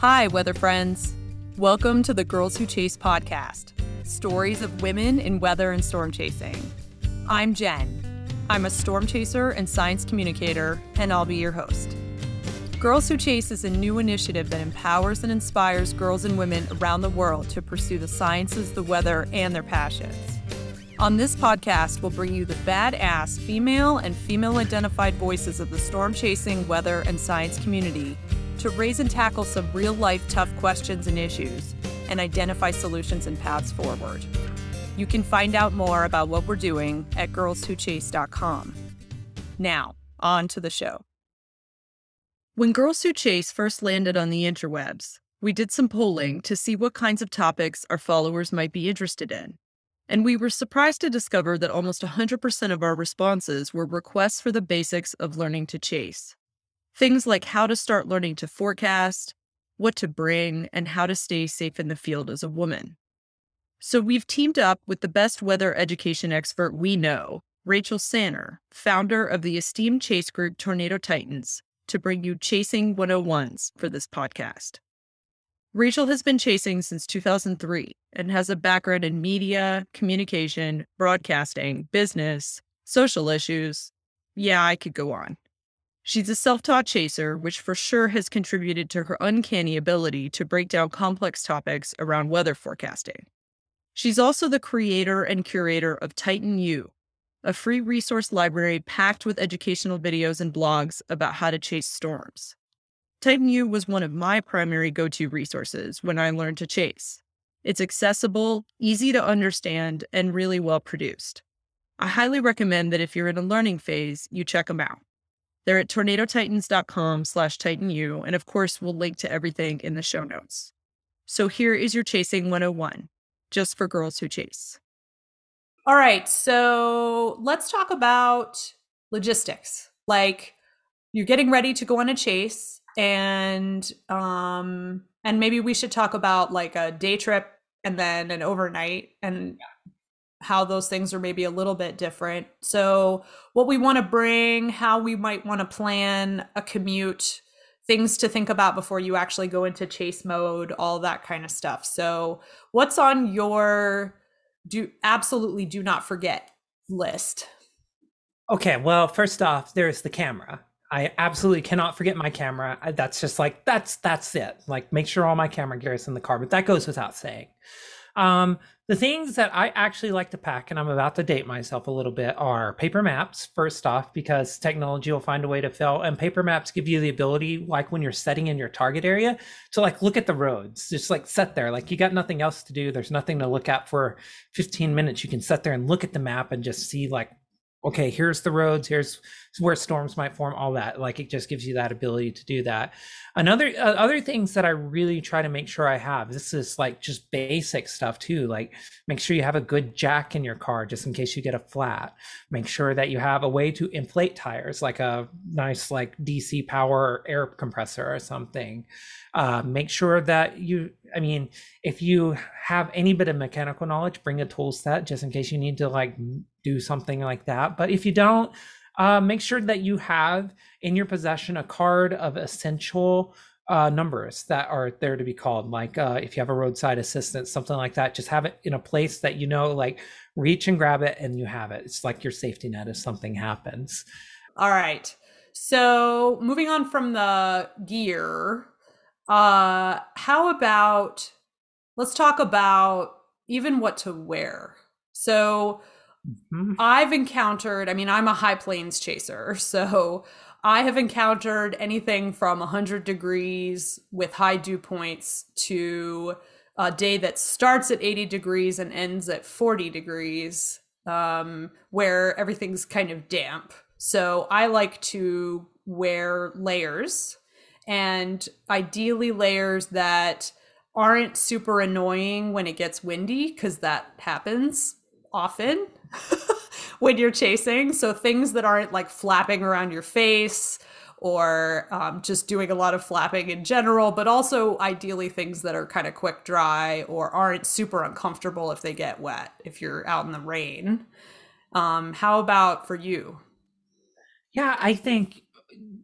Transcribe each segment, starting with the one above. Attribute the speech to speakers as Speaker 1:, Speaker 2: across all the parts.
Speaker 1: Hi, weather friends. Welcome to the Girls Who Chase podcast stories of women in weather and storm chasing. I'm Jen. I'm a storm chaser and science communicator, and I'll be your host. Girls Who Chase is a new initiative that empowers and inspires girls and women around the world to pursue the sciences, the weather, and their passions. On this podcast, we'll bring you the badass female and female identified voices of the storm chasing, weather, and science community to raise and tackle some real life tough questions and issues and identify solutions and paths forward. You can find out more about what we're doing at girlswhochase.com. Now, on to the show. When Girls Who Chase first landed on the interwebs, we did some polling to see what kinds of topics our followers might be interested in. And we were surprised to discover that almost 100% of our responses were requests for the basics of learning to chase. Things like how to start learning to forecast, what to bring, and how to stay safe in the field as a woman. So we've teamed up with the best weather education expert we know, Raychel Sanner, founder of the esteemed chase group Tornado Titans, to bring you Chasing 101s for this podcast. Raychel has been chasing since 2003 and has a background in media, communication, broadcasting, business, social issues. Yeah, I could go on. She's a self taught chaser, which for sure has contributed to her uncanny ability to break down complex topics around weather forecasting. She's also the creator and curator of Titan U, a free resource library packed with educational videos and blogs about how to chase storms. Titan U was one of my primary go to resources when I learned to chase. It's accessible, easy to understand, and really well produced. I highly recommend that if you're in a learning phase, you check them out. They're at tornadotitans.com slash titanu, and of course, we'll link to everything in the show notes. So here is your Chasing 101, just for girls who chase.
Speaker 2: All right, so let's talk about logistics. Like you're getting ready to go on a chase, and um, and maybe we should talk about like a day trip and then an overnight and how those things are maybe a little bit different. So, what we want to bring, how we might want to plan a commute, things to think about before you actually go into chase mode, all that kind of stuff. So, what's on your do absolutely do not forget list?
Speaker 3: Okay, well, first off, there's the camera. I absolutely cannot forget my camera. That's just like that's that's it. Like make sure all my camera gear is in the car, but that goes without saying. Um, the things that I actually like to pack, and I'm about to date myself a little bit, are paper maps, first off, because technology will find a way to fill. And paper maps give you the ability, like when you're setting in your target area, to like look at the roads, just like set there. Like you got nothing else to do. There's nothing to look at for 15 minutes. You can sit there and look at the map and just see like okay here's the roads here's where storms might form all that like it just gives you that ability to do that. Another uh, other things that i really try to make sure i have this is like just basic stuff too like make sure you have a good jack in your car just in case you get a flat. Make sure that you have a way to inflate tires like a nice like dc power air compressor or something uh, make sure that you i mean if you have any bit of mechanical knowledge bring a tool set just in case you need to like do something like that. But if you don't uh, make sure that you have in your possession a card of essential uh, numbers that are there to be called. Like uh, if you have a roadside assistance something like that just have it in a place that you know like reach and grab it and you have it. It's like your safety net if something happens.
Speaker 2: All right. So moving on from the gear uh, how about let's talk about even what to wear. So mm-hmm. I've encountered, I mean, I'm a high plains chaser, so I have encountered anything from 100 degrees with high dew points to a day that starts at 80 degrees and ends at 40 degrees, um, where everything's kind of damp. So I like to wear layers and ideally layers that aren't super annoying when it gets windy because that happens often when you're chasing. So things that aren't like flapping around your face or um, just doing a lot of flapping in general, but also ideally things that are kind of quick dry or aren't super uncomfortable if they get wet if you're out in the rain. Um, how about for you?
Speaker 3: Yeah, I think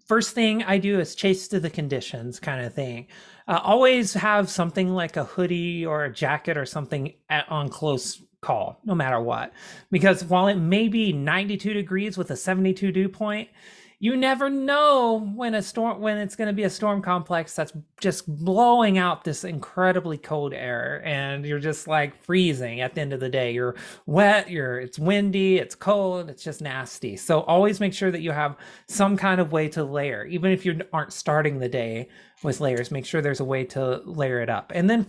Speaker 3: first thing I do is chase to the conditions kind of thing. Uh, always have something like a hoodie or a jacket or something at, on close call, no matter what. Because while it may be 92 degrees with a 72 dew point, you never know when a storm when it's going to be a storm complex that's just blowing out this incredibly cold air and you're just like freezing at the end of the day. You're wet you're it's windy it's cold it's just nasty. So always make sure that you have some kind of way to layer. Even if you aren't starting the day with layers make sure there's a way to layer it up. And then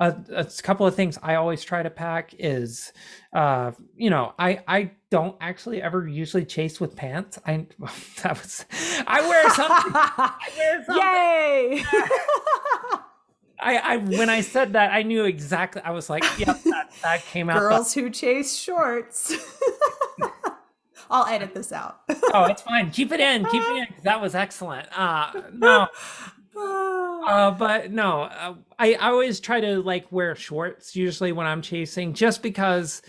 Speaker 3: a, a, couple of things I always try to pack is, uh, you know, I I don't actually ever usually chase with pants. I that was I wear something. I wear something.
Speaker 2: Yay!
Speaker 3: I, I when I said that I knew exactly. I was like, "Yep, that, that came out."
Speaker 2: Girls who chase shorts. I'll edit this out.
Speaker 3: oh, it's fine. Keep it in. Keep it in. That was excellent. Uh, no, uh, but no, uh, I, I always try to like wear shorts usually when I'm chasing, just because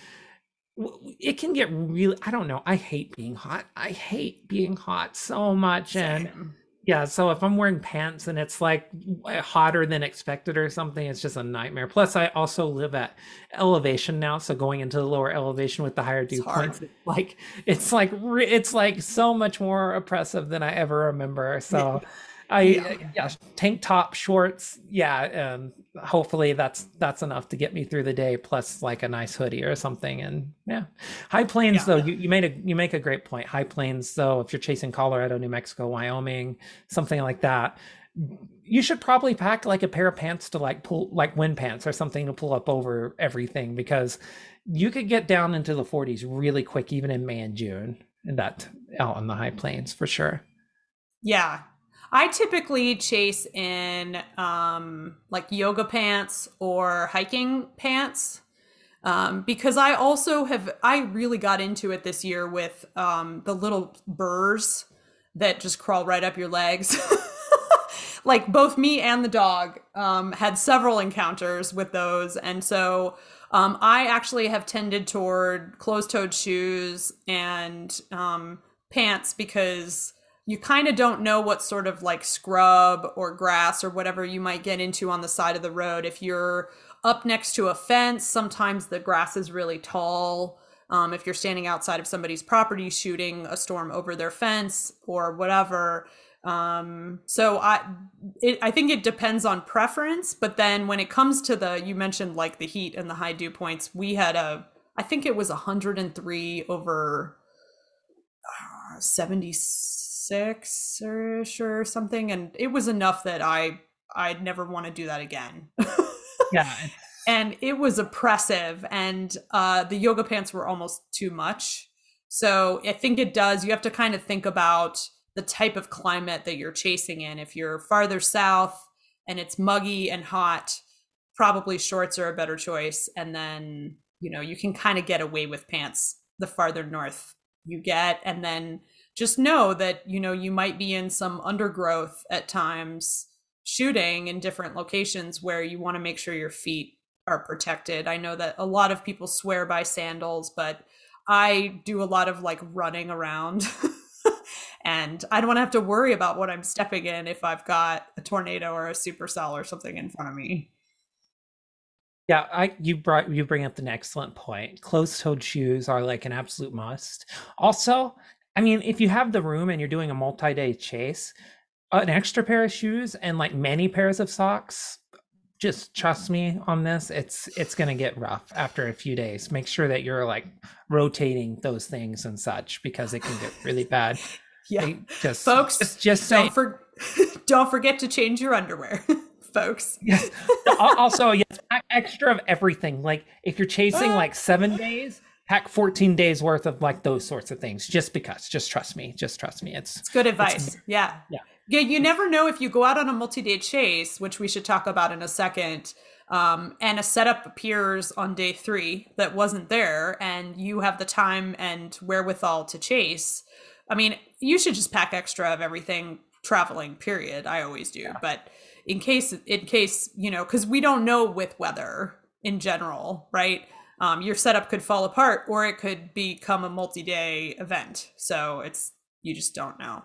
Speaker 3: it can get really. I don't know. I hate being hot. I hate being hot so much, Same. and yeah. So if I'm wearing pants and it's like hotter than expected or something, it's just a nightmare. Plus, I also live at elevation now, so going into the lower elevation with the higher dew points, it's like it's like it's like so much more oppressive than I ever remember. So. I yeah. Uh, yeah. tank top shorts yeah and hopefully that's that's enough to get me through the day plus like a nice hoodie or something and yeah high plains yeah. though you, you made a you make a great point high plains though if you're chasing Colorado New Mexico Wyoming something like that you should probably pack like a pair of pants to like pull like wind pants or something to pull up over everything because you could get down into the 40s really quick even in May and June and that out on the high plains for sure
Speaker 2: yeah I typically chase in um, like yoga pants or hiking pants um, because I also have, I really got into it this year with um, the little burrs that just crawl right up your legs. like both me and the dog um, had several encounters with those. And so um, I actually have tended toward closed toed shoes and um, pants because you kind of don't know what sort of like scrub or grass or whatever you might get into on the side of the road. If you're up next to a fence, sometimes the grass is really tall. Um, if you're standing outside of somebody's property shooting a storm over their fence or whatever. Um, so I, it, I think it depends on preference. But then when it comes to the, you mentioned like the heat and the high dew points, we had a, I think it was 103 over uh, 70 six or or something, and it was enough that I I'd never want to do that again.
Speaker 3: yeah.
Speaker 2: And it was oppressive, and uh, the yoga pants were almost too much. So I think it does. You have to kind of think about the type of climate that you're chasing in. If you're farther south and it's muggy and hot, probably shorts are a better choice. And then, you know, you can kind of get away with pants the farther north you get. And then just know that you know you might be in some undergrowth at times shooting in different locations where you want to make sure your feet are protected. I know that a lot of people swear by sandals, but I do a lot of like running around and I don't want to have to worry about what I'm stepping in if I've got a tornado or a supercell or something in front of me.
Speaker 3: Yeah, I you brought you bring up an excellent point. Closed-toed shoes are like an absolute must. Also, I mean, if you have the room and you're doing a multi-day chase, an extra pair of shoes and like many pairs of socks, just trust me on this. It's it's gonna get rough after a few days. Make sure that you're like rotating those things and such because it can get really bad.
Speaker 2: yeah, just folks, just, just don't, for, don't forget to change your underwear. folks.
Speaker 3: Yes. also, yes, extra of everything. Like if you're chasing ah. like seven days, pack 14 days worth of like those sorts of things just because just trust me just trust me. It's
Speaker 2: it's good advice. it's, yeah.
Speaker 3: Yeah.
Speaker 2: Yeah you never know if you go out on a multi-day chase which we should talk about in a second um, and a setup appears on day three that wasn't there and you have the time and wherewithal to chase. I mean you should just pack extra of everything traveling period. I always do. Yeah. but in case in case you know because we don't know with weather in general right um, your setup could fall apart or it could become a multi-day event. So it's you just don't know.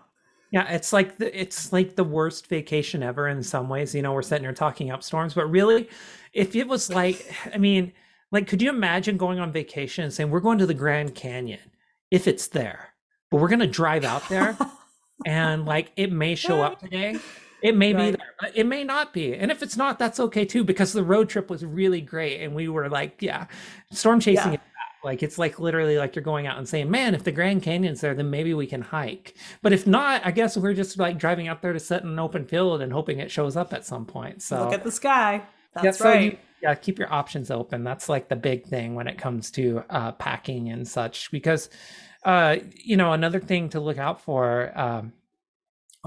Speaker 3: Yeah, it's like the it's like the worst vacation ever in some ways. You know, we're sitting here talking up storms, but really, if it was like, I mean, like, could you imagine going on vacation and saying we're going to the Grand Canyon if it's there, but we're gonna drive out there, and like it may show up today, it may right. be there, it may not be, and if it's not, that's okay too because the road trip was really great and we were like, yeah, storm chasing. Yeah like it's like literally like you're going out and saying, "Man, if the Grand Canyon's there, then maybe we can hike." But if not, I guess we're just like driving out there to sit in an open field and hoping it shows up at some point. So
Speaker 2: look at the sky. That's yeah, right.
Speaker 3: you, yeah, keep your options open. That's like the big thing when it comes to uh, packing and such. Because, uh, you know, another thing to look out for. Um,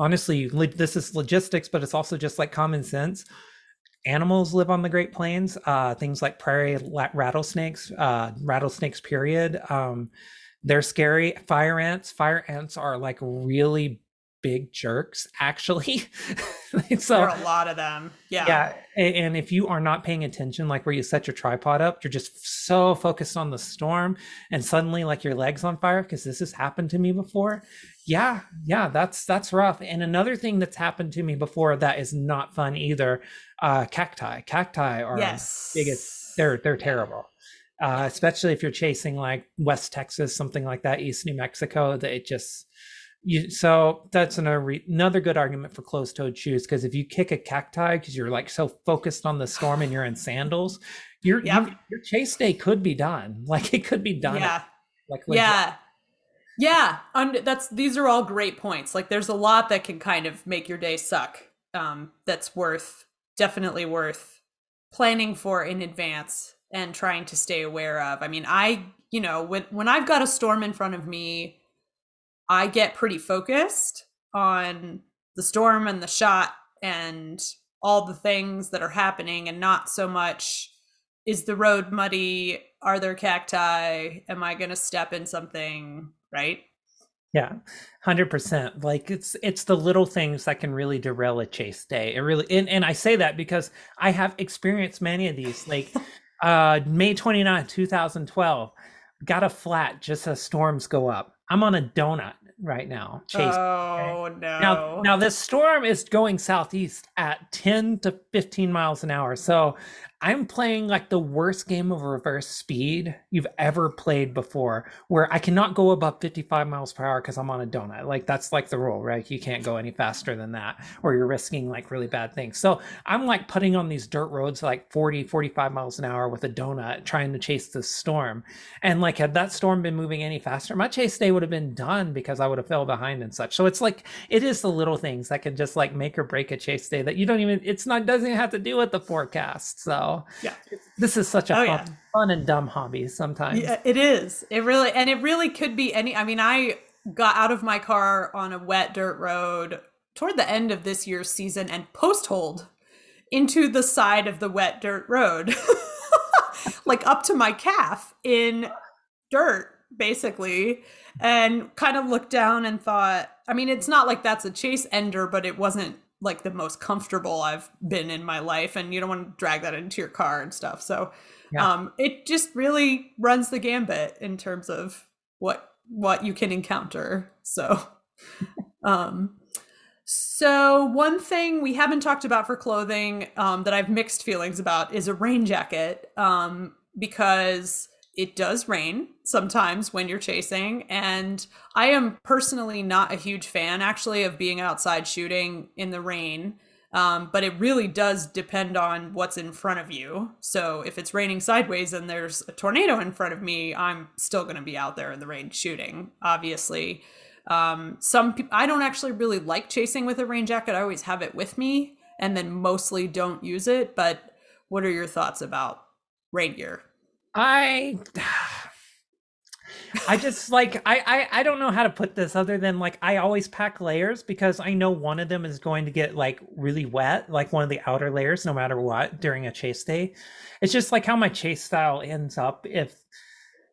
Speaker 3: honestly, this is logistics, but it's also just like common sense animals live on the Great Plains. Uh, things like prairie rattlesnakes, uh, rattlesnakes. Period. Um, they're scary. Fire ants. Fire ants are like really big jerks actually
Speaker 2: so there are a lot of them yeah
Speaker 3: yeah and if you are not paying attention like where you set your tripod up you're just so focused on the storm and suddenly like your legs on fire because this has happened to me before yeah yeah that's that's rough and another thing that's happened to me before that is not fun either uh cacti cacti are yes biggest they're they're terrible uh especially if you're chasing like west texas something like that east new mexico that it just you, so that's another re- another good argument for closed-toed shoes because if you kick a cacti because you're like so focused on the storm and you're in sandals, your yep. your, chase day could be done. Like it could be done.
Speaker 2: Yeah.
Speaker 3: At,
Speaker 2: like legit. yeah, yeah. And that's these are all great points. Like there's a lot that can kind of make your day suck. Um, that's worth definitely worth planning for in advance and trying to stay aware of. I mean, I you know when when I've got a storm in front of me I get pretty focused on the storm and the shot and all the things that are happening and not so much is the road muddy are there cacti am i going to step in something right
Speaker 3: yeah 100% like it's it's the little things that can really derail a chase day it really and, and i say that because i have experienced many of these like uh may 29 2012 got a flat just as storms go up i'm on a donut right now.
Speaker 2: Chase. Oh okay? no!
Speaker 3: Now, now this storm is going southeast at ten to fifteen miles an hour. So I'm playing like the worst game of reverse speed you've ever played before, where I cannot go above 55 miles per hour because I'm on a donut. Like that's like the rule, right? You can't go any faster than that, or you're risking like really bad things. So I'm like putting on these dirt roads like 40, 45 miles an hour with a donut, trying to chase this storm. And like had that storm been moving any faster, my chase day would have been done because I would have fell behind and such. So it's like it is the little things that can just like make or break a chase day that you don't even. It's not doesn't even have to do with the forecast. So
Speaker 2: yeah,
Speaker 3: this is such a oh, fun, yeah. fun and dumb hobby sometimes.
Speaker 2: Yeah, it is. It really and it really could be any. I mean, I got out of my car on a wet dirt road toward the end of this year's season and post hold into the side of the wet dirt road, like up to my calf in dirt, basically, and kind of looked down and thought. I mean, it's not like that's a chase ender, but it wasn't like the most comfortable I've been in my life and you don't want to drag that into your car and stuff. So yeah. um it just really runs the gambit in terms of what what you can encounter. So um so one thing we haven't talked about for clothing um, that I've mixed feelings about is a rain jacket um, because it does rain sometimes when you're chasing and i am personally not a huge fan actually of being outside shooting in the rain um, but it really does depend on what's in front of you. So if it's raining sideways and there's a tornado in front of me i'm still going to be out there in the rain shooting obviously. Um, some people i don't actually really like chasing with a rain jacket. I always have it with me and then mostly don't use it but what are your thoughts about rain gear
Speaker 3: I I just like I, I I don't know how to put this other than like I always pack layers because I know one of them is going to get like really wet, like one of the outer layers, no matter what during a chase day. It's just like how my chase style ends up if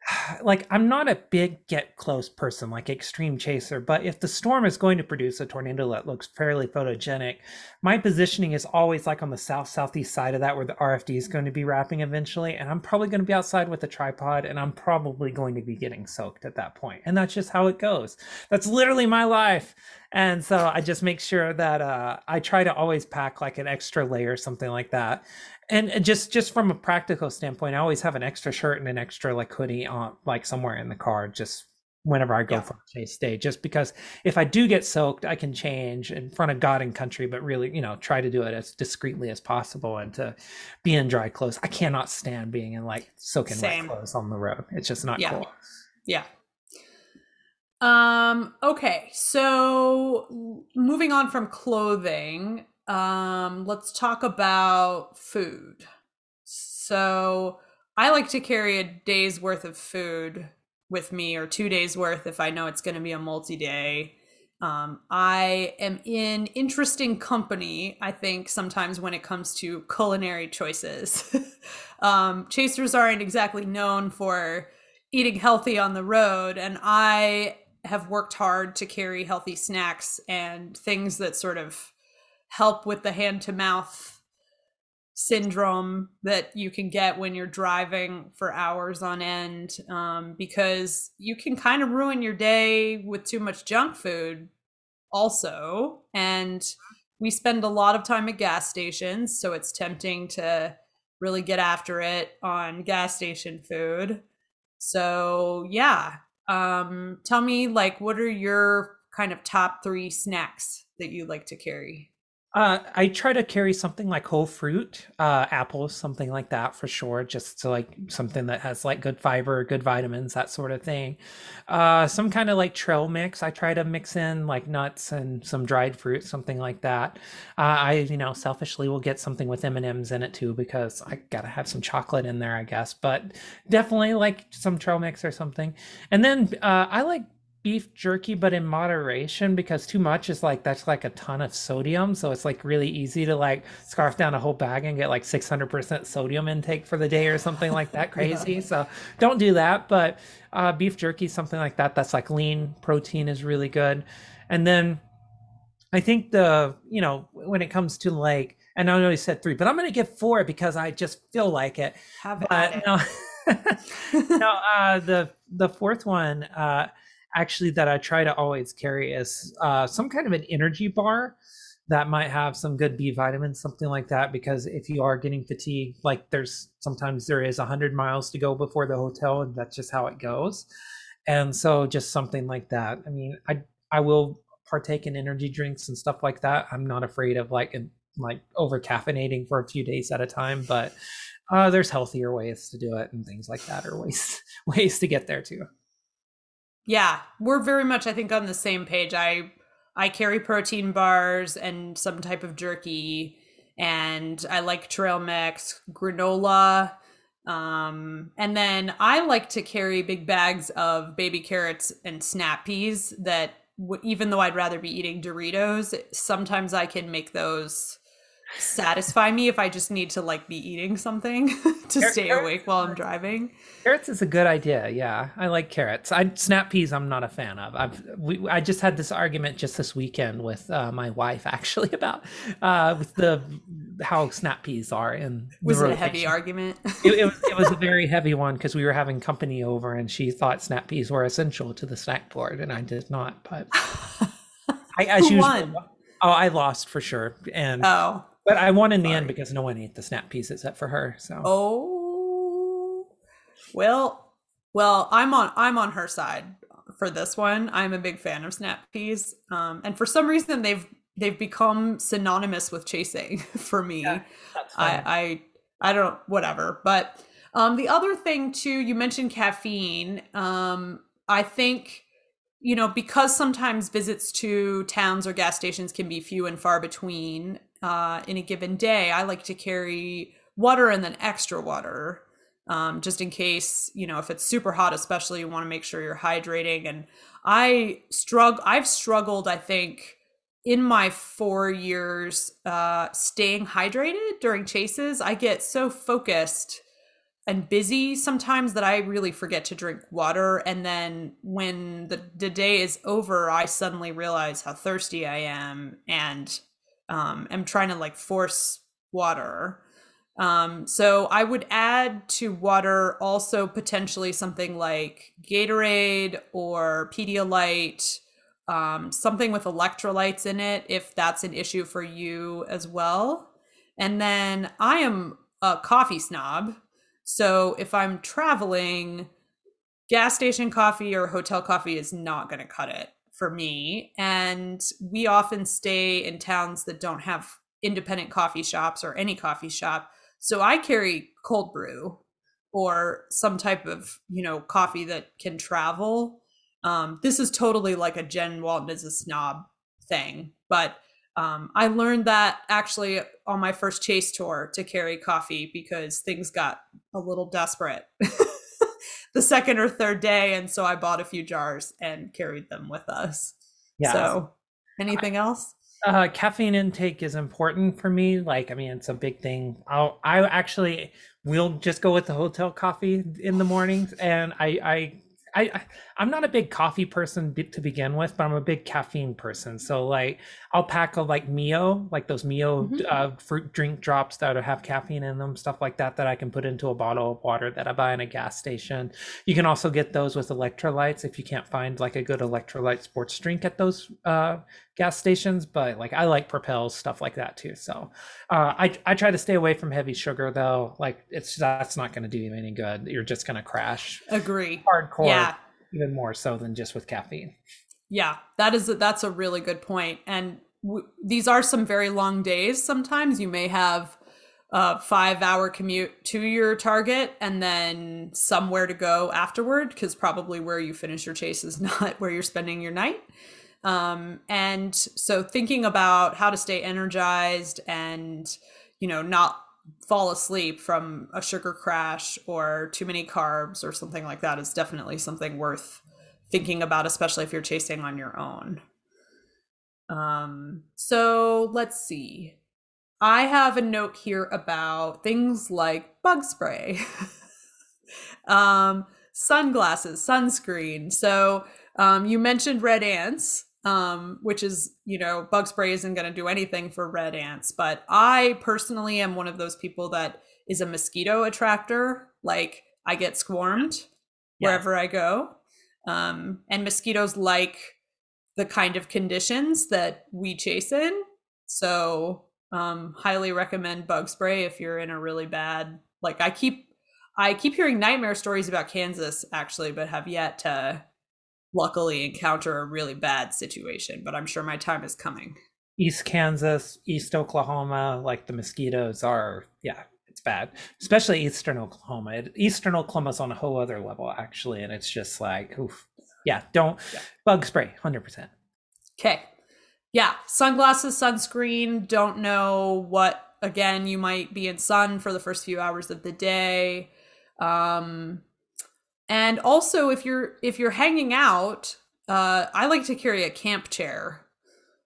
Speaker 3: like I'm not a big get close person, like extreme chaser, but if the storm is going to produce a tornado that looks fairly photogenic, my positioning is always like on the south southeast side of that where the RFD is going to be wrapping eventually, and I'm probably going to be outside with a tripod, and I'm probably going to be getting soaked at that point, and that's just how it goes. That's literally my life, and so I just make sure that uh, I try to always pack like an extra layer, something like that, and just just from a practical standpoint i always have an extra shirt and an extra like hoodie on like somewhere in the car just whenever i go yeah. for a chase day just because if i do get soaked i can change in front of god and country but really you know try to do it as discreetly as possible and to be in dry clothes. I cannot stand being in like soaking wet clothes on the road. It's just not
Speaker 2: yeah.
Speaker 3: cool.
Speaker 2: Yeah. Um okay so moving on from clothing um, let's talk about food. So I like to carry a day's worth of food with me or two days worth if I know it's going to be a multi day. Um, I am in interesting company, I think, sometimes when it comes to culinary choices. um, chasers aren't exactly known for eating healthy on the road, and I have worked hard to carry healthy snacks and things that sort of help with the hand to mouth syndrome that you can get when you're driving for hours on end um, because you can kind of ruin your day with too much junk food also. And we spend a lot of time at gas stations so it's tempting to really get after it on gas station food. So yeah um tell me like what are your kind of top three snacks that you like to carry
Speaker 3: uh, I try to carry something like whole fruit, uh, apples, something like that for sure, just to like something that has like good fiber, good vitamins, that sort of thing. Uh, some kind of like trail mix. I try to mix in like nuts and some dried fruit, something like that. Uh, I, you know, selfishly will get something with M and M's in it too because I gotta have some chocolate in there, I guess. But definitely like some trail mix or something. And then uh, I like beef jerky, but in moderation because too much is like that's like a ton of sodium. So it's like really easy to like scarf down a whole bag and get like 600% sodium intake for the day or something like that crazy. yeah. So don't do that. But uh, beef jerky, something like that, that's like lean protein is really good. And then I think the, you know, when it comes to like, and I know you said three, but I'm going to give four because I just feel like it.
Speaker 2: Have but, it.
Speaker 3: No, no uh, the, the fourth one, uh, actually that I try to always carry is uh, some kind of an energy bar that might have some good B vitamins, something like that. Because if you are getting fatigued, like there's sometimes there is a hundred miles to go before the hotel, and that's just how it goes. And so, just something like that. I mean, I I will partake in energy drinks and stuff like that. I'm not afraid of like like over caffeinating for a few days at a time, but uh, there's healthier ways to do it and things like that, or ways ways to get there too.
Speaker 2: Yeah, we're very much I think on the same page. I I carry protein bars and some type of jerky and I like trail mix, granola, um, and then I like to carry big bags of baby carrots and snap peas that w- even though I'd rather be eating Doritos, sometimes I can make those satisfy me if I just need to like be eating something to stay awake while I'm driving.
Speaker 3: Carrots is a good idea. Yeah, I like carrots. I snap peas. I'm not a fan of. I've we, I just had this argument just this weekend with uh, my wife actually about uh, with the how snap peas are. And
Speaker 2: was it a heavy argument?
Speaker 3: it, it, was, it was a very heavy one because we were having company over and she thought snap peas were essential to the snack board and I did not. But
Speaker 2: I as usual. Won?
Speaker 3: Oh, I lost for sure. And
Speaker 2: oh,
Speaker 3: but I won in the end because no one ate the snap peas except for her. So
Speaker 2: oh, well, well, I'm on I'm on her side for this one. I'm a big fan of snap peas, um, and for some reason they've they've become synonymous with chasing for me. Yeah, I, I I don't whatever, but um, the other thing too, you mentioned caffeine. Um, I think you know because sometimes visits to towns or gas stations can be few and far between uh, in a given day, I like to carry water and then extra water, um, just in case you know if it's super hot, especially you want to make sure you're hydrating. And I struggle. I've struggled. I think in my four years uh, staying hydrated during chases, I get so focused and busy sometimes that I really forget to drink water. And then when the, the day is over, I suddenly realize how thirsty I am and um, am trying to like force water. Um, so I would add to water also potentially something like Gatorade or Pedialyte, um, something with electrolytes in it, if that's an issue for you as well. And then I am a coffee snob. So if I'm traveling, gas station coffee or hotel coffee is not going to cut it for me. And we often stay in towns that don't have independent coffee shops or any coffee shop. So I carry cold brew or some type of, you know, coffee that can travel. Um, this is totally like a Jen Walton is a snob thing, but um, I learned that actually on my first chase tour to carry coffee because things got a little desperate the second or third day. And so I bought a few jars and carried them with us. Yeah. So anything I, else?
Speaker 3: Uh, caffeine intake is important for me. Like, I mean, it's a big thing. I'll, I actually will just go with the hotel coffee in the mornings. And I, I I, I am not a big coffee person to begin with, but I'm a big caffeine person. So like I'll pack a like Mio, like those Mio mm-hmm. uh, fruit drink drops that have caffeine in them, stuff like that that I can put into a bottle of water that I buy in a gas station. You can also get those with electrolytes if you can't find like a good electrolyte sports drink at those uh, gas stations. But like I like Propels stuff like that too. So uh, I I try to stay away from heavy sugar though. Like it's that's not going to do you any good. You're just going to crash.
Speaker 2: Agree.
Speaker 3: Hardcore. Yeah even more so than just with caffeine.
Speaker 2: Yeah, that is a, that's a really good point. And w- these are some very long days. Sometimes you may have a five hour commute to your target and then somewhere to go afterward because probably where you finish your chase is not where you're spending your night. Um, and so thinking about how to stay energized and you know not fall asleep from a sugar crash or too many carbs or something like that is definitely something worth thinking about, especially if you're chasing on your own. Um, so let's see. I have a note here about things like bug spray, um, sunglasses, sunscreen. So um, you mentioned red ants um, which is, you know, bug spray isn't going to do anything for red ants. But I personally am one of those people that is a mosquito attractor. Like I get swarmed yeah. wherever I go. Um, and mosquitoes like the kind of conditions that we chase in. So, um, highly recommend bug spray if you're in a really bad, like I keep, I keep hearing nightmare stories about Kansas actually, but have yet to luckily encounter a really bad situation, but I'm sure my time is coming.
Speaker 3: East Kansas, East Oklahoma, like the mosquitoes are, yeah, it's bad, especially Eastern Oklahoma. Eastern Oklahoma's on a whole other level, actually. And it's just like, oof. Yeah, don't yeah. bug spray, 100%.
Speaker 2: Okay. Yeah, sunglasses, sunscreen. Don't know what, again, you might be in sun for the first few hours of the day. Um, and also, if you're if you're hanging out, uh, I like to carry a camp chair.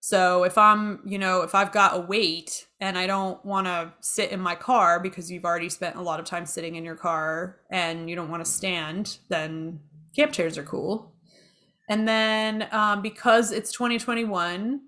Speaker 2: So if I'm, you know, if I've got a weight and I don't want to sit in my car because you've already spent a lot of time sitting in your car and you don't want to stand, then camp chairs are cool. And then um, because it's 2021,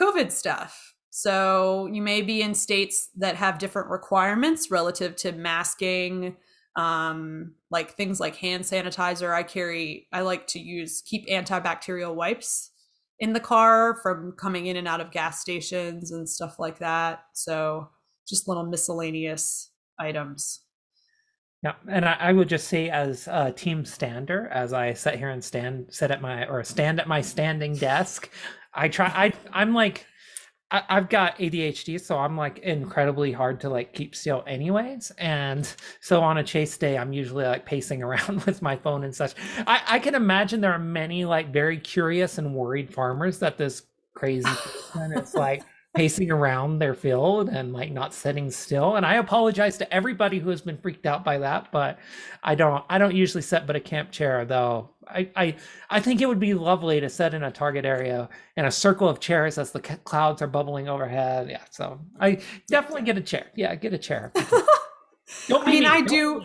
Speaker 2: COVID stuff. So you may be in states that have different requirements relative to masking, um, like things like hand sanitizer. I carry, I like to use, keep antibacterial wipes in the car from coming in and out of gas stations and stuff like that. So just little miscellaneous items.
Speaker 3: Yeah, and I, I, would just say, as a team stander, as I sit here and stand, sit at my or stand at my standing desk, I try. I I'm like I, have got ADHD, so I'm like incredibly hard to like keep still, anyways. And so on a chase day, I'm usually like pacing around with my phone and such. I, I can imagine there are many like very curious and worried farmers that this crazy person is like pacing around their field and like not sitting still and i apologize to everybody who has been freaked out by that but i don't i don't usually sit but a camp chair though i i, I think it would be lovely to sit in a target area in a circle of chairs as the clouds are bubbling overhead yeah so i definitely get a chair yeah get a chair
Speaker 2: don't i mean i do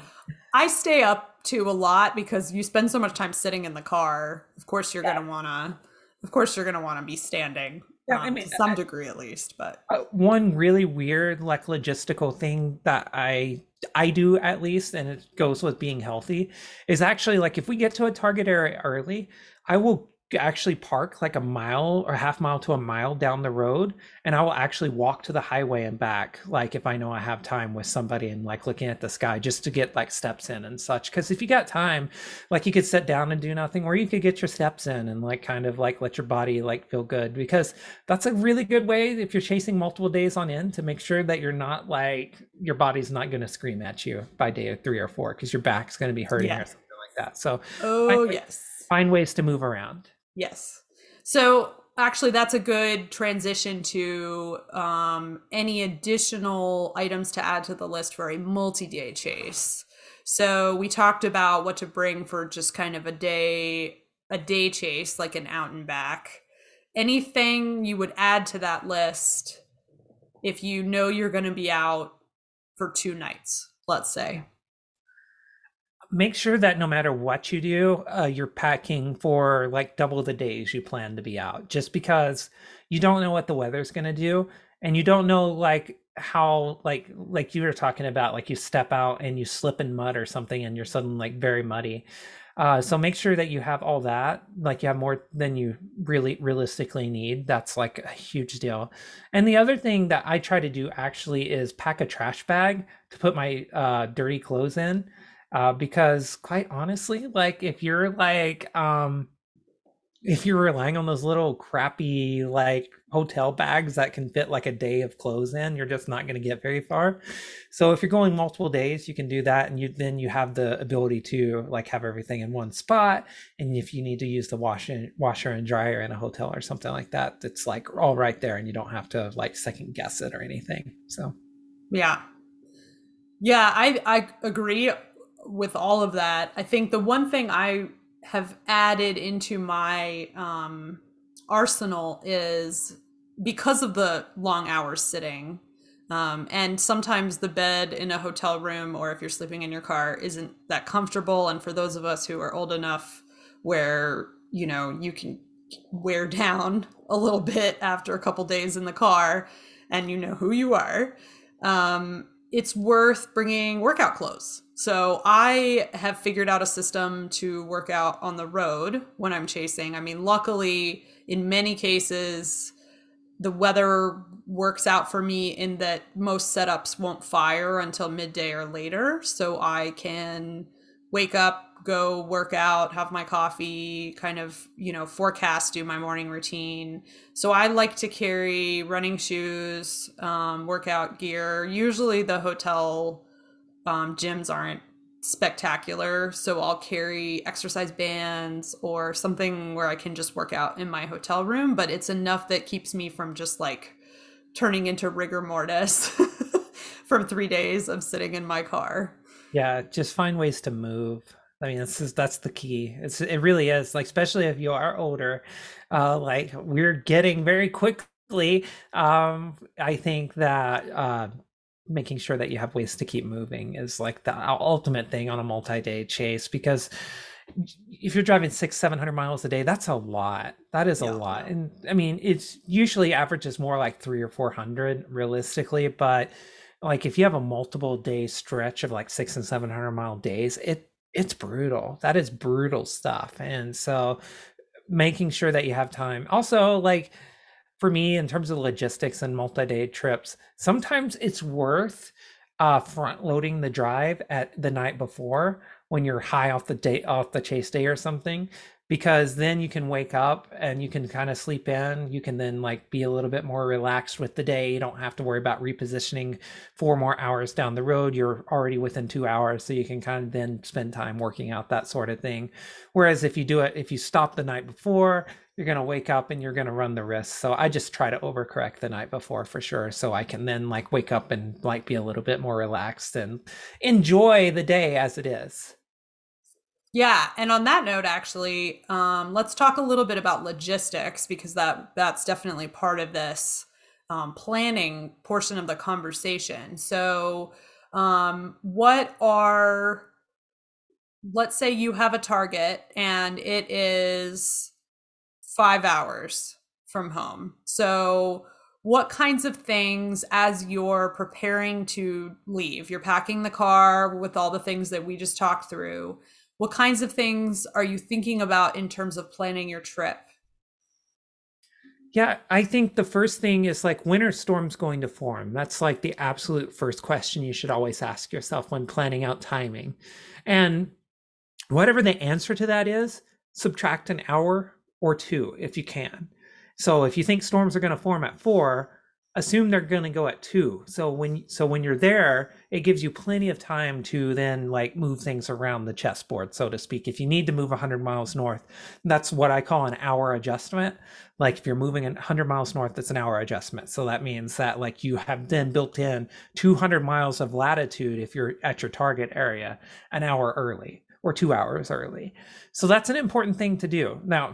Speaker 2: I stay up to a lot because you spend so much time sitting in the car. Of course, you're yeah. gonna wanna. Of course, you're gonna want to be standing. Yeah, um, I mean, to some I, degree at least. But
Speaker 3: uh, one really weird, like logistical thing that I I do at least, and it goes with being healthy, is actually like if we get to a target area early, I will actually park like a mile or half mile to a mile down the road and I will actually walk to the highway and back like if I know I have time with somebody and like looking at the sky just to get like steps in and such cuz if you got time like you could sit down and do nothing or you could get your steps in and like kind of like let your body like feel good because that's a really good way if you're chasing multiple days on end to make sure that you're not like your body's not going to scream at you by day 3 or 4 cuz your back's going to be hurting yeah. or something like that. So
Speaker 2: Oh yes.
Speaker 3: Find ways to move around.
Speaker 2: Yes. So actually, that's a good transition to um, any additional items to add to the list for a multi day chase. So we talked about what to bring for just kind of a day a day chase like an out and back anything you would add to that list if you know you're going to be out for two nights let's say
Speaker 3: make sure that no matter what you do, uh, you're packing for like double the days you plan to be out, just because you don't know what the weather's going to do. And you don't know like how like like you were talking about like you step out and you slip in mud or something and you're suddenly like very muddy. Uh, so make sure that you have all that like you have more than you really realistically need. That's like a huge deal. And the other thing that i try to do actually is pack a trash bag to put my uh, dirty clothes in uh, because quite honestly, like if you're like um if you're relying on those little crappy like hotel bags that can fit like a day of clothes in, you're just not going to get very far. So if you're going multiple days, you can do that, and you then you have the ability to like have everything in one spot. And if you need to use the washer washer and dryer in a hotel or something like that, it's like all right there, and you don't have to like second guess it or anything. So
Speaker 2: yeah, yeah, I I agree with all of that, I think the one thing I have added into my um, arsenal is because of the long hours sitting. Um, and sometimes the bed in a hotel room or if you're sleeping in your car isn't that comfortable. And for those of us who are old enough where, you know, you can wear down a little bit after a couple days in the car and you know who you are, um, it's worth bringing workout clothes so I have figured out a system to work out on the road when I'm chasing. I mean, luckily, in many cases, the weather works out for me in that most setups won't fire until midday or later. So I can wake up, go work out, have my coffee, kind of, you know, forecast, do my morning routine. So I like to carry running shoes, um, workout gear. Usually the hotel um, gyms aren't spectacular. So I'll carry exercise bands or something where I can just work out in my hotel room, but it's enough that keeps me from just like turning into rigor mortis from three days of sitting in my car.
Speaker 3: Yeah, just find ways to move. I mean, this is that's the key. It's it really is like, especially if you are older. Uh, like we're getting very quickly. Um, I think that uh, making sure that you have ways to keep moving is like the ultimate thing on a multi-day chase because if you're driving six seven hundred miles a day that's a lot. That is yeah. a lot. And i mean it's usually averages more like three or four hundred realistically but like if you have a multiple day stretch of like six and seven hundred mile days it it's brutal. That is brutal stuff. And so making sure that you have time. Also like for me in terms of logistics and multi-day trips sometimes it's worth uh front loading the drive at the night before when you're high off the day off the chase day or something because then you can wake up and you can kind of sleep in. You can then like be a little bit more relaxed with the day. You don't have to worry about repositioning four more hours down the road. You're already within two hours so you can kind of then spend time working out that sort of thing. Whereas if you do it if you stop the night before you're going to wake up and you're going to run the risk. So I just try to overcorrect the night before for sure. So I can then like wake up and like be a little bit more relaxed and enjoy the day as it is.
Speaker 2: Yeah, and on that note, actually, um, let's talk a little bit about logistics because that that's definitely part of this um, planning portion of the conversation. So, um, what are let's say you have a target and it is five hours from home. So, what kinds of things, as you're preparing to leave, you're packing the car with all the things that we just talked through, what kinds of things are you thinking about in terms of planning your trip?
Speaker 3: Yeah, I think the first thing is like are storms going to form? That's like the absolute first question you should always ask yourself when planning out timing. And whatever the answer to that is, subtract an hour or two if you can. So if you think storms are going to form at four, assume they're going to go at two. So when so when you're there it gives you plenty of time to then like move things around the chessboard so to speak. If you need to move 100 miles north that's what i call an hour adjustment. Like if you're moving 100 miles north that's an hour adjustment. So that means that like you have then built in 200 miles of latitude if you're at your target area an hour early or two hours early. So that's an important thing to do. Now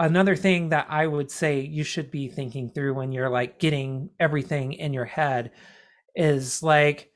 Speaker 3: another thing that I would say you should be thinking through when you're like getting everything in your head is like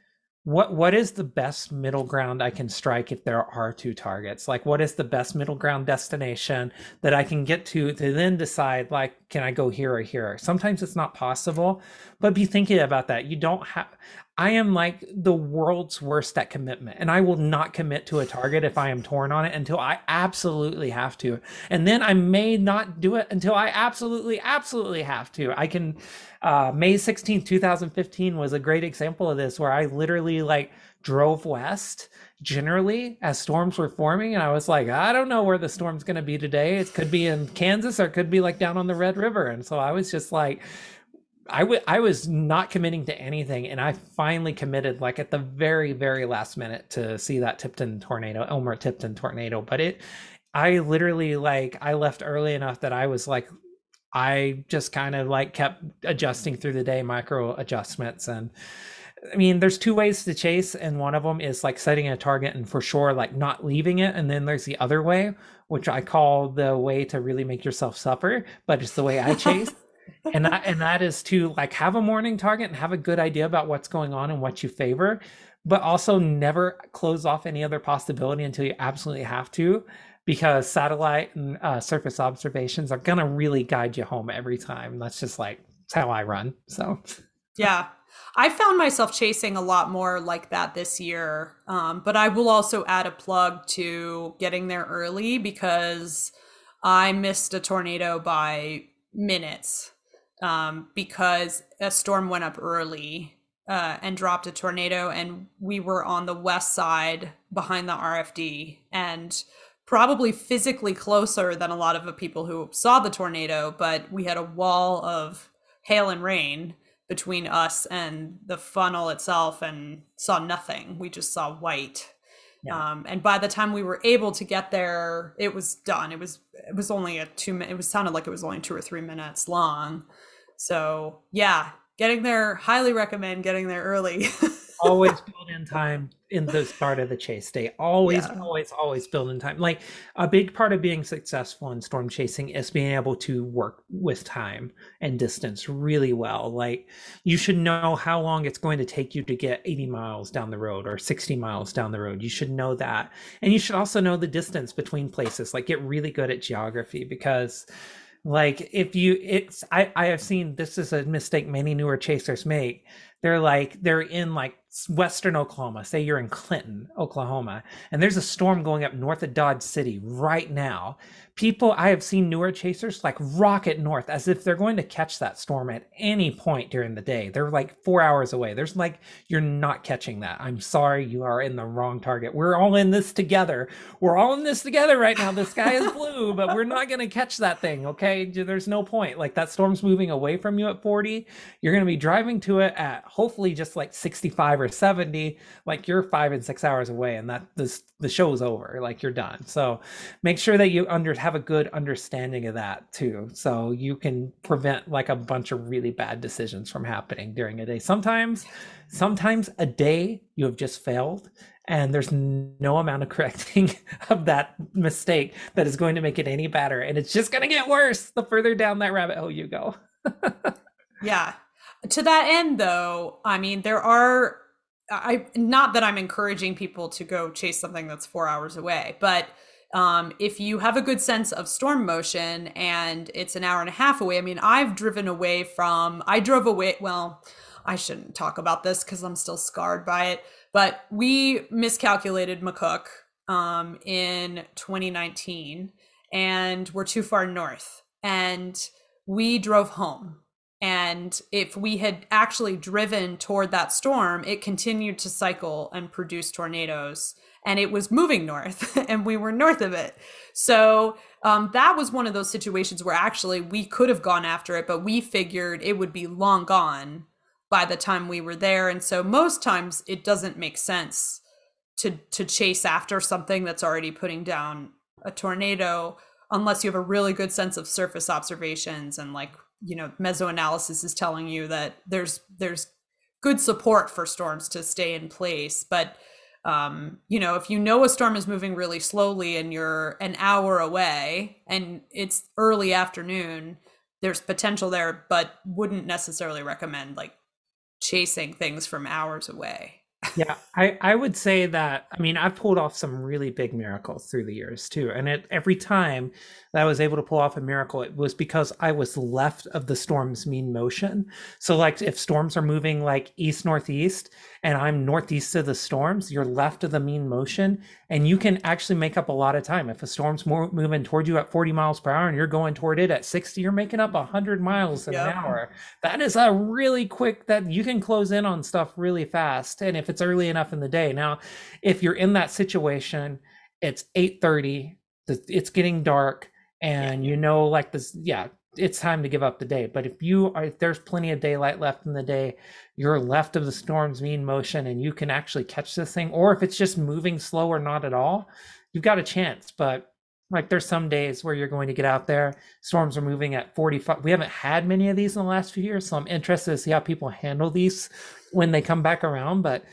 Speaker 3: what what is the best middle ground I can strike if there are two targets? Like what is the best middle ground destination that I can get to to then decide like can I go here or here? Sometimes it's not possible, but be thinking about that. You don't have I am like the world's worst at commitment, and I will not commit to a target if I am torn on it until I absolutely have to. And then I may not do it until I absolutely, absolutely have to. I can, uh, May 16th, 2015 was a great example of this where I literally like drove west generally as storms were forming and i was like i don't know where the storm's going to be today it could be in kansas or it could be like down on the red river and so i was just like I, w- I was not committing to anything and i finally committed like at the very very last minute to see that tipton tornado elmer tipton tornado but it i literally like i left early enough that i was like i just kind of like kept adjusting through the day micro adjustments and I mean, there's two ways to chase, and one of them is like setting a target and for sure like not leaving it. And then there's the other way, which I call the way to really make yourself suffer, but it's the way I chase and that and that is to like have a morning target and have a good idea about what's going on and what you favor but also never close off any other possibility until you absolutely have to because satellite and uh, surface observations are going to really guide you home every time. That's just like how i run so.
Speaker 2: Yeah. I found myself chasing a lot more like that this year um, but i will also add a plug to getting there early because i missed a tornado by minutes um, because a storm went up early uh, and dropped a tornado, and we were on the west side behind the RFD and probably physically closer than a lot of the people who saw the tornado, but we had a wall of hail and rain between us and the funnel itself and saw nothing. We just saw white. Yeah. Um, and by the time we were able to get there, it was done. It was it was only a two minute. It was sounded like it was only two or three minutes long. So yeah, getting there. Highly recommend getting there early.
Speaker 3: always build in time in the start of the chase day. Always, yeah. always, always build in time. Like a big part of being successful in storm chasing is being able to work with time and distance really well. Like you should know how long it's going to take you to get 80 miles down the road or 60 miles down the road. You should know that. And you should also know the distance between places. Like get really good at geography because like if you it's i i have seen this is a mistake many newer chasers make they're like they're in like western Oklahoma, say you're in Clinton, Oklahoma, and there's a storm going up north of Dodge City right now. People, I have seen newer chasers like rocket north as if they're going to catch that storm at any point during the day. They're like four hours away. There's like, you're not catching that. I'm sorry, you are in the wrong target. We're all in this together. We're all in this together right now. The sky is blue, but we're not going to catch that thing. Okay. There's no point. Like that storm's moving away from you at 40. You're going to be driving to it at hopefully just like 65 or 70 like you're five and six hours away and that this the show's over like you're done. So make sure that you under have a good understanding of that too so you can prevent like a bunch of really bad decisions from happening during a day. Sometimes sometimes a day you have just failed and there's no amount of correcting of that mistake that is going to make it any better and it's just going to get worse the further down that rabbit hole you go.
Speaker 2: Yeah. To that end though i mean there are I not that I'm encouraging people to go chase something that's four hours away, but um, if you have a good sense of storm motion and it's an hour and a half away, I mean, I've driven away from, I drove away, well, I shouldn't talk about this because I'm still scarred by it, but we miscalculated McCook um, in 2019 and we're too far north. And we drove home. And if we had actually driven toward that storm, it continued to cycle and produce tornadoes. And it was moving north, and we were north of it. So um, that was one of those situations where actually we could have gone after it, but we figured it would be long gone by the time we were there. And so most times it doesn't make sense to to chase after something that's already putting down a tornado unless you have a really good sense of surface observations and like you know mesoanalysis is telling you that there's there's good support for storms to stay in place but um, you know if you know a storm is moving really slowly and you're an hour away and it's early afternoon there's potential there but wouldn't necessarily recommend like chasing things from hours away
Speaker 3: yeah, I, I would say that. I mean, I've pulled off some really big miracles through the years too, and it, every time that I was able to pull off a miracle, it was because I was left of the storm's mean motion. So, like, if storms are moving like east northeast, and I'm northeast of the storms, you're left of the mean motion, and you can actually make up a lot of time. If a storm's more moving toward you at 40 miles per hour, and you're going toward it at 60, you're making up 100 miles an yep. hour. That is a really quick. That you can close in on stuff really fast, and if it's early enough in the day. Now, if you're in that situation, it's 8:30, it's getting dark and you know like this yeah, it's time to give up the day. But if you are if there's plenty of daylight left in the day, you're left of the storm's mean motion and you can actually catch this thing or if it's just moving slow or not at all, you've got a chance, but like there's some days where you're going to get out there storms are moving at 45 we haven't had many of these in the last few years so i'm interested to see how people handle these when they come back around but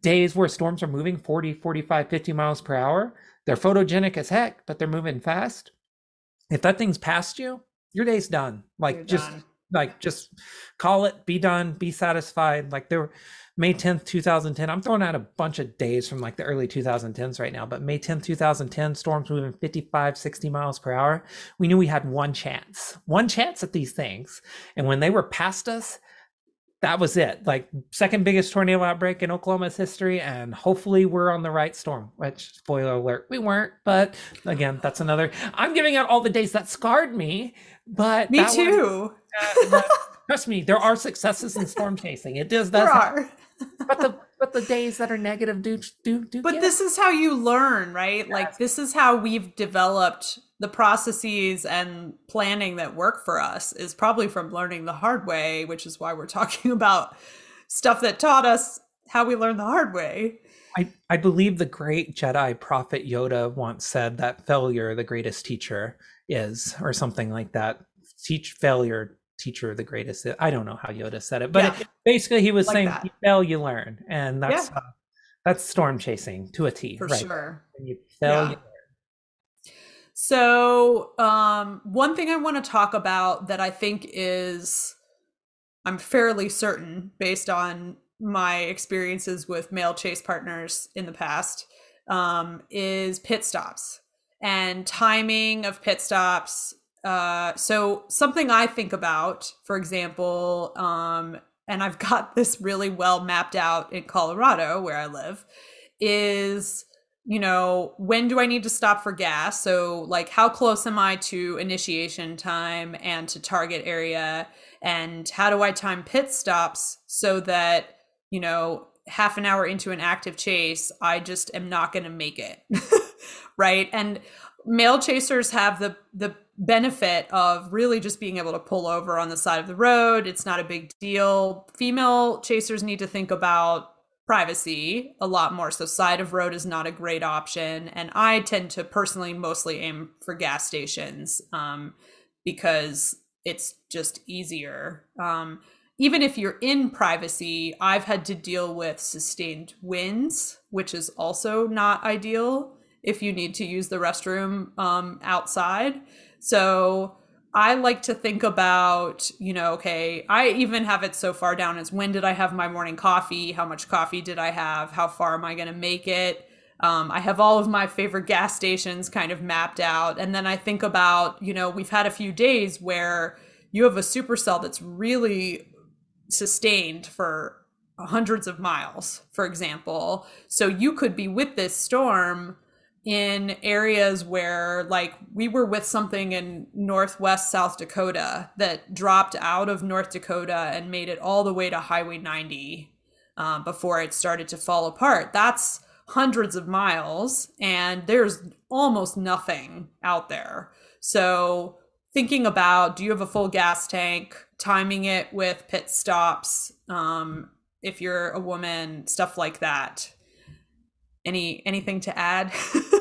Speaker 3: days where storms are moving 40, 45, 50 miles per hour. They're photogenic as heck, but they're moving fast. If that thing's past you, your day's done. Like You're just done. like just call it, be done, be satisfied. Like there were May 10th, 2010. I'm throwing out a bunch of days from like the early 2010s right now, but May 10th, 2010, storms moving 55, 60 miles per hour. We knew we had one chance, one chance at these things. And when they were past us, that was it. Like second biggest tornado outbreak in Oklahoma's history, and hopefully we're on the right storm. Which spoiler alert, we weren't. But again, that's another. I'm giving out all the days that scarred me, but
Speaker 2: me too.
Speaker 3: Was, uh, trust me, there are successes in storm chasing. It does. Does. There are. but the but the days that are negative do do do.
Speaker 2: But this is how you learn, right? Yes. Like this is how we've developed the processes and planning that work for us is probably from learning the hard way, which is why we're talking about stuff that taught us how we learn the hard way.
Speaker 3: I, I believe the great Jedi prophet Yoda once said that failure, the greatest teacher, is, or something like that. Teach failure, teacher, the greatest. I don't know how Yoda said it, but yeah. it, basically he was like saying, you fail, you learn. And that's, yeah. uh, that's storm chasing to a T.
Speaker 2: For
Speaker 3: right?
Speaker 2: sure.
Speaker 3: When you fail, yeah. you
Speaker 2: so, um, one thing I want to talk about that I think is, I'm fairly certain based on my experiences with male chase partners in the past, um, is pit stops and timing of pit stops. Uh, so, something I think about, for example, um, and I've got this really well mapped out in Colorado where I live, is you know, when do I need to stop for gas? So, like, how close am I to initiation time and to target area? And how do I time pit stops so that, you know, half an hour into an active chase, I just am not going to make it. right. And male chasers have the, the, benefit of really just being able to pull over on the side of the road. It's not a big deal. Female chasers need to think about privacy a lot more. So side of road is not a great option. And I tend to personally mostly aim for gas stations um, because it's just easier. Um, even if you're in privacy, I've had to deal with sustained winds, which is also not ideal if you need to use the restroom um, outside. So I like to think about, you know, okay, I even have it so far down as when did I have my morning coffee? How much coffee did I have? How far am I going to make it? Um, I have all of my favorite gas stations kind of mapped out. And then I think about, you know, we've had a few days where you have a supercell that's really sustained for hundreds of miles, for example. So you could be with this storm in areas where like we were with something in northwest south dakota that dropped out of north dakota and made it all the way to highway 90 um, before it started to fall apart. That's hundreds of miles and there's almost nothing out there. So thinking about do you have a full gas tank? Timing it with pit stops um, if you're a woman stuff like that. Any anything to add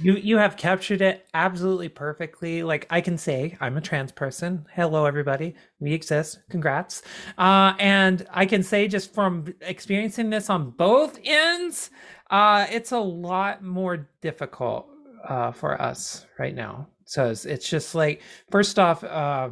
Speaker 3: you you have captured it absolutely perfectly. Like i can say i'm a trans person. Hello everybody. We exist. Congrats. Uh and i can say just from experiencing this on both ends uh it's a lot more difficult uh for us right now. So it's, it's just like first off uh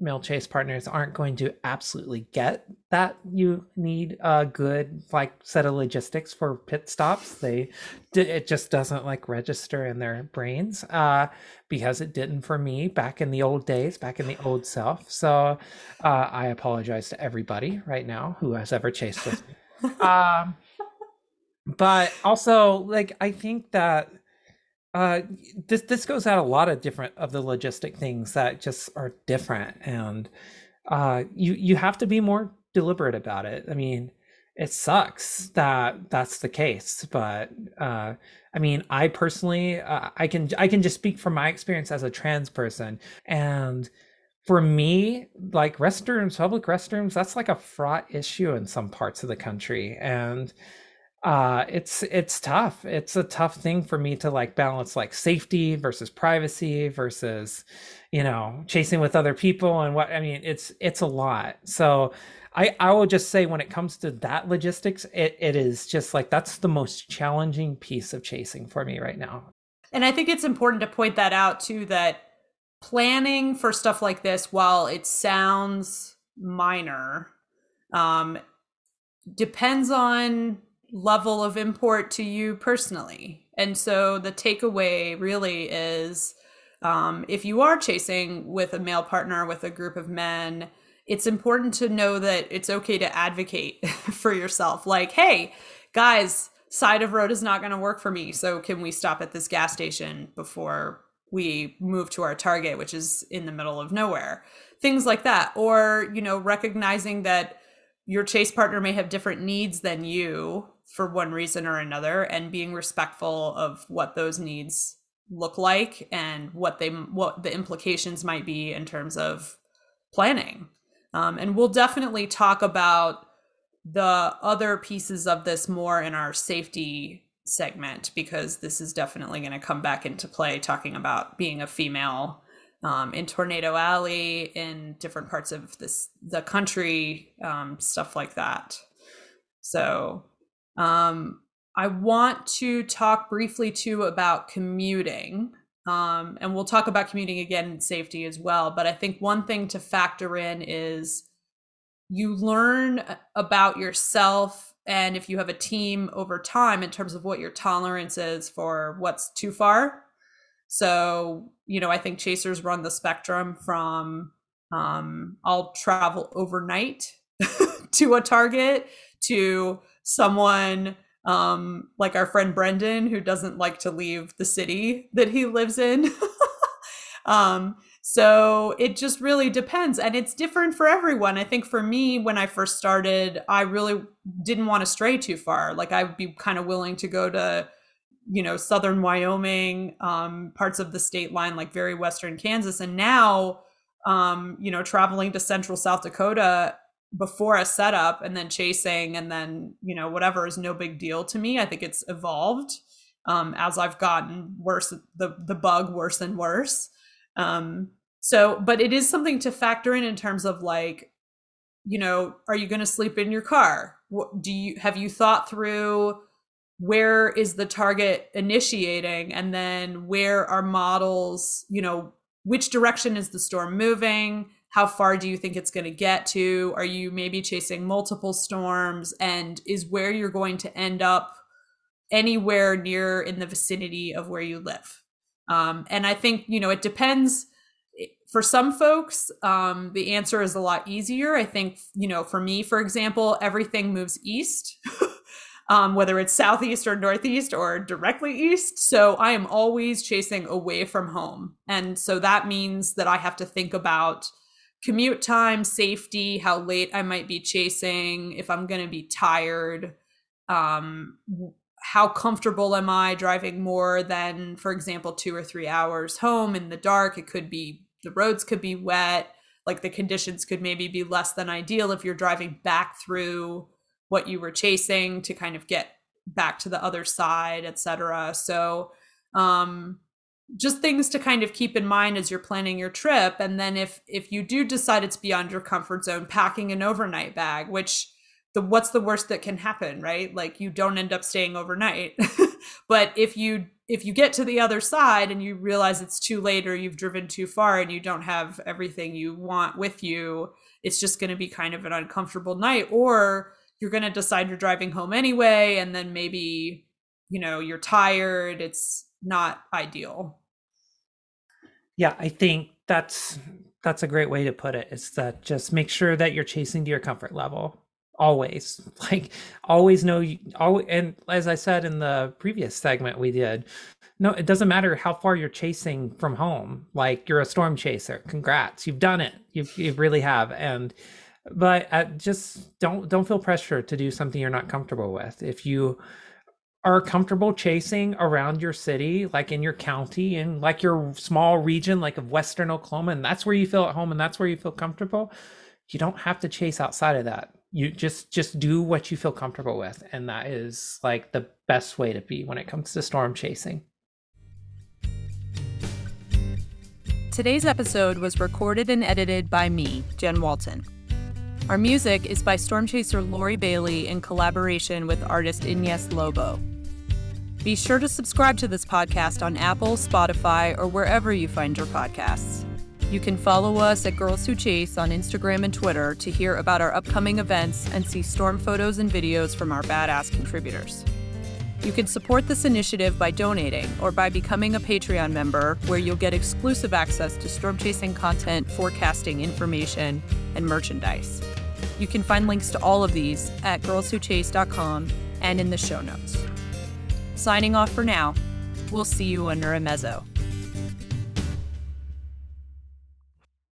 Speaker 3: male chase partners aren't going to absolutely get that you need a good like set of logistics for pit stops. They it just doesn't like register in their brains uh because it didn't for me back in the old days back in the old self. So uh i apologize to everybody right now who has ever chased with me. Um but also like i think that uh, this this goes at a lot of different of the logistic things that just are different, and uh, you you have to be more deliberate about it. I mean, it sucks that that's the case, but uh, I mean, I personally, uh, I can I can just speak from my experience as a trans person, and for me, like restrooms, public restrooms, that's like a fraught issue in some parts of the country, and uh it's it's tough. It's a tough thing for me to like balance like safety versus privacy versus you know chasing with other people and what i mean it's it's a lot. So i i will just say when it comes to that logistics it, it is just like that's the most challenging piece of chasing for me right now.
Speaker 2: And i think it's important to point that out too that planning for stuff like this while it sounds minor um depends on level of import to you personally. And so the takeaway really is um, if you are chasing with a male partner, with a group of men, it's important to know that it's okay to advocate for yourself. Like, hey, guys, side of road is not going to work for me. So can we stop at this gas station before we move to our target, which is in the middle of nowhere? Things like that. Or, you know, recognizing that your chase partner may have different needs than you for one reason or another and being respectful of what those needs look like and what they what the implications might be in terms of planning. Um, and we'll definitely talk about the other pieces of this more in our safety segment because this is definitely going to come back into play talking about being a female um, in tornado alley in different parts of this the country um, stuff like that. So um, I want to talk briefly too about commuting. Um, and we'll talk about commuting again in safety as well. But I think one thing to factor in is you learn about yourself and if you have a team over time in terms of what your tolerance is for what's too far. So, you know, I think chasers run the spectrum from um, I'll travel overnight to a target to someone um, like our friend Brendan, who doesn't like to leave the city that he lives in. um, so it just really depends. And it's different for everyone. I think for me, when I first started, I really didn't want to stray too far. Like I would be kind of willing to go to, you know, southern Wyoming, um, parts of the state line, like very western Kansas. And now, um, you know, traveling to central South Dakota before a setup and then chasing and then you know whatever is no big deal to me. I think it's evolved um, as i've gotten worse the the bug worse and worse. Um, so but it is something to factor in in terms of like you know are you going to sleep in your car? What, do you have you thought through where is the target initiating? And then where are models you know which direction is the storm moving? How far do you think it's going to get to? Are you maybe chasing multiple storms? And is where you're going to end up anywhere near in the vicinity of where you live? Um, and I think, you know, it depends for some folks, um, the answer is a lot easier. I think, you know, for me, for example, everything moves east, um, whether it's southeast or northeast or directly east. So I am always chasing away from home. And so that means that I have to think about commute time, safety, how late I might be chasing, if I'm going to be tired, um, how comfortable am I driving more than, for example, two or three hours home in the dark? It could be the roads could be wet like the conditions could maybe be less than ideal if you're driving back through what you were chasing to kind of get back to the other side etc so um just things to kind of keep in mind as you're planning your trip and then if if you do decide it's beyond your comfort zone packing an overnight bag which the what's the worst that can happen right like you don't end up staying overnight but if you if you get to the other side and you realize it's too late or you've driven too far and you don't have everything you want with you, it's just going to be kind of an uncomfortable night. Or you're going to decide you're driving home anyway, and then maybe, you know, you're tired. It's not ideal.
Speaker 3: Yeah, I think that's that's a great way to put it. It's that just make sure that you're chasing to your comfort level always like always know you always and as i said in the previous segment we did no it doesn't matter how far you're chasing from home like you're a storm chaser congrats you've done it you you really have and but uh, just don't don't feel pressure to do something you're not comfortable with if you are comfortable chasing around your city like in your county and like your small region like of western oklahoma and that's where you feel at home and that's where you feel comfortable you don't have to chase outside of that. You just just do what you feel comfortable with and that is like the best way to be when it comes to storm chasing.
Speaker 1: Today's episode was recorded and edited by me jen walton. Our music is by storm chaser lori bailey in collaboration with artist ines lobo be sure to subscribe to this podcast on apple spotify or wherever you find your podcasts you can follow us at Girls Who Chase on Instagram and Twitter to hear about our upcoming events and see storm photos and videos from our badass contributors. You can support this initiative by donating or by becoming a Patreon member, where you'll get exclusive access to storm chasing content, forecasting information, and merchandise. You can find links to all of these at girlswhochase.com and in the show notes. Signing off for now, we'll see you under a meso.